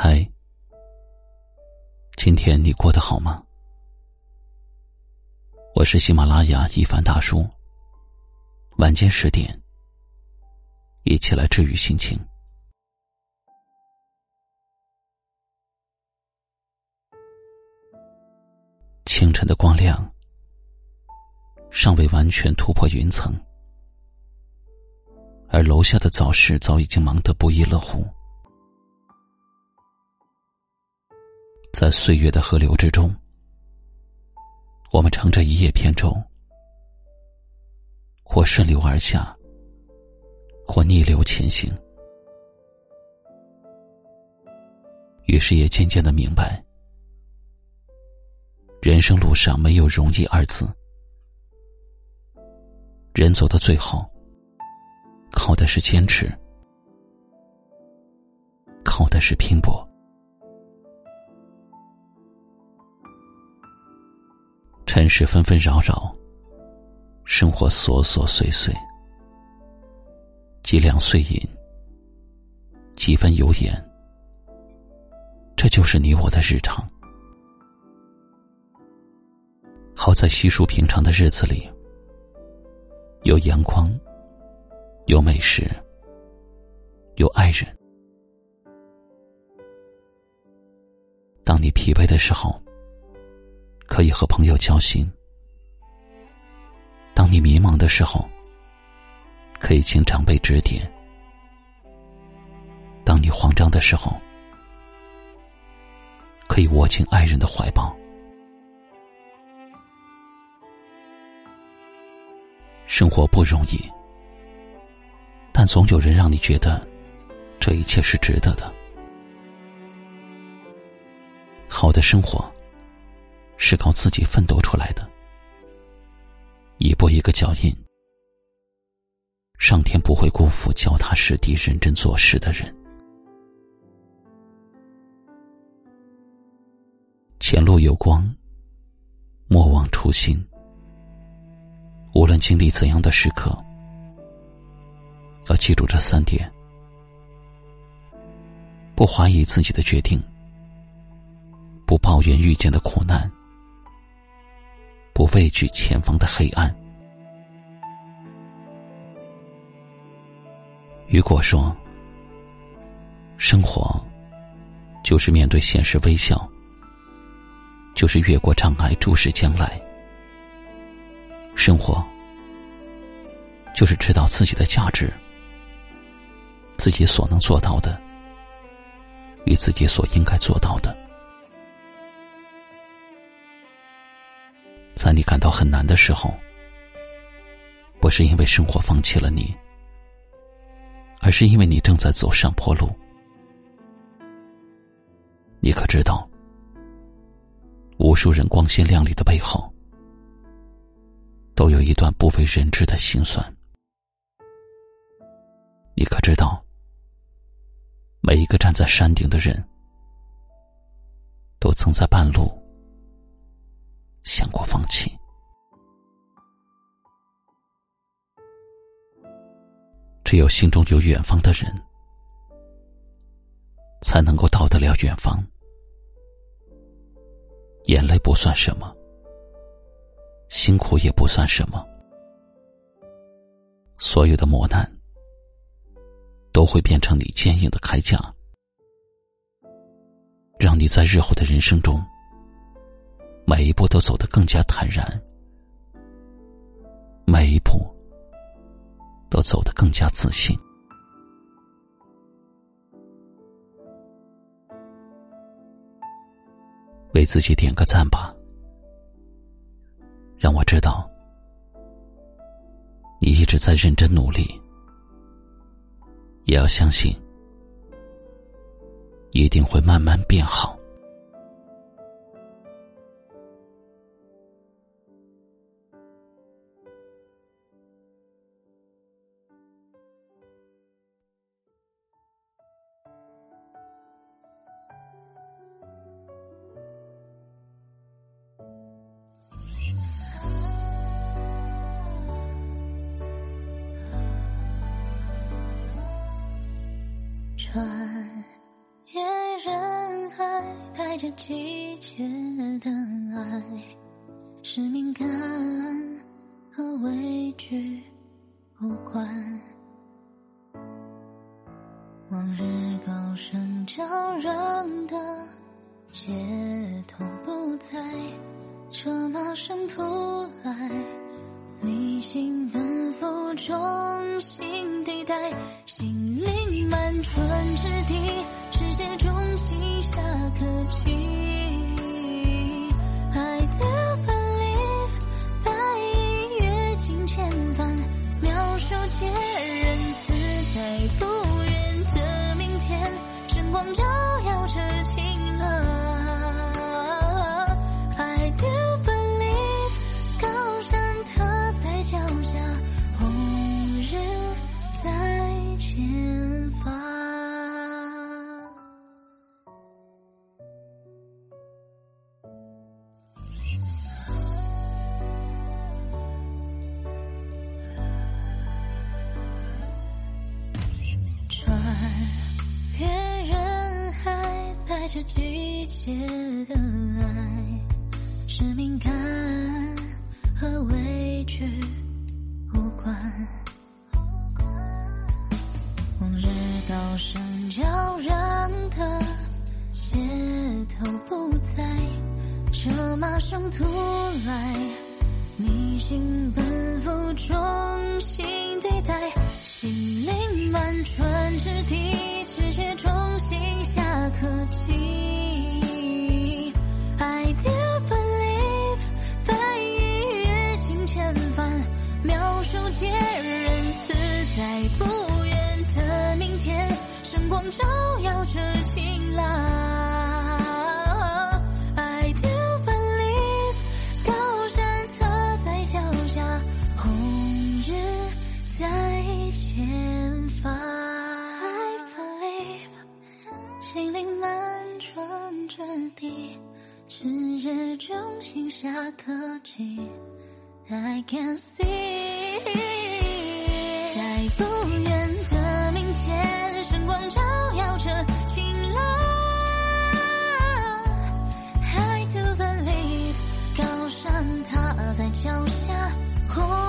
嗨，今天你过得好吗？我是喜马拉雅一凡大叔。晚间十点，一起来治愈心情。清晨的光亮，尚未完全突破云层，而楼下的早市早已经忙得不亦乐乎。在岁月的河流之中，我们乘着一叶扁舟，或顺流而下，或逆流前行。于是也渐渐的明白，人生路上没有容易二字，人走到最后，靠的是坚持，靠的是拼搏。尘世纷纷扰扰，生活琐琐碎碎，几两碎银，几分油盐，这就是你我的日常。好在稀疏平常的日子里，有阳光，有美食，有爱人。当你疲惫的时候。可以和朋友交心。当你迷茫的时候，可以请长辈指点；当你慌张的时候，可以握紧爱人的怀抱。生活不容易，但总有人让你觉得这一切是值得的。好的生活。是靠自己奋斗出来的，一步一个脚印，上天不会辜负脚踏实地、认真做事的人。前路有光，莫忘初心。无论经历怎样的时刻，要记住这三点：不怀疑自己的决定，不抱怨遇见的苦难。不畏惧前方的黑暗。雨果说：“生活就是面对现实微笑，就是越过障碍注视将来。生活就是知道自己的价值，自己所能做到的，与自己所应该做到的。”在你感到很难的时候，不是因为生活放弃了你，而是因为你正在走上坡路。你可知道，无数人光鲜亮丽的背后，都有一段不为人知的辛酸。你可知道，每一个站在山顶的人，都曾在半路。想过放弃，只有心中有远方的人，才能够到得了远方。眼泪不算什么，辛苦也不算什么，所有的磨难都会变成你坚硬的铠甲，让你在日后的人生中。每一步都走得更加坦然，每一步都走得更加自信。为自己点个赞吧，让我知道你一直在认真努力。也要相信，一定会慢慢变好。转眼人。着季节的爱，是敏感和畏惧无关。往日高声叫嚷的街头不再，车马声突来，迷信奔赴中心地带，心春之地，世界中心下可期。穿越人海，带着季节的爱是敏感和畏惧无关。往日高声叫嚷的街头不再，车马声突来，逆行奔赴中心地带，心灵满春是第一次写中性下课记。I do believe 白衣阅尽千帆，妙手杰人死在不远的明天，圣光照耀着晴朗。情下科技，I can see。在不远的明天，神光照耀着晴朗。I do believe，高山踏在脚下。Oh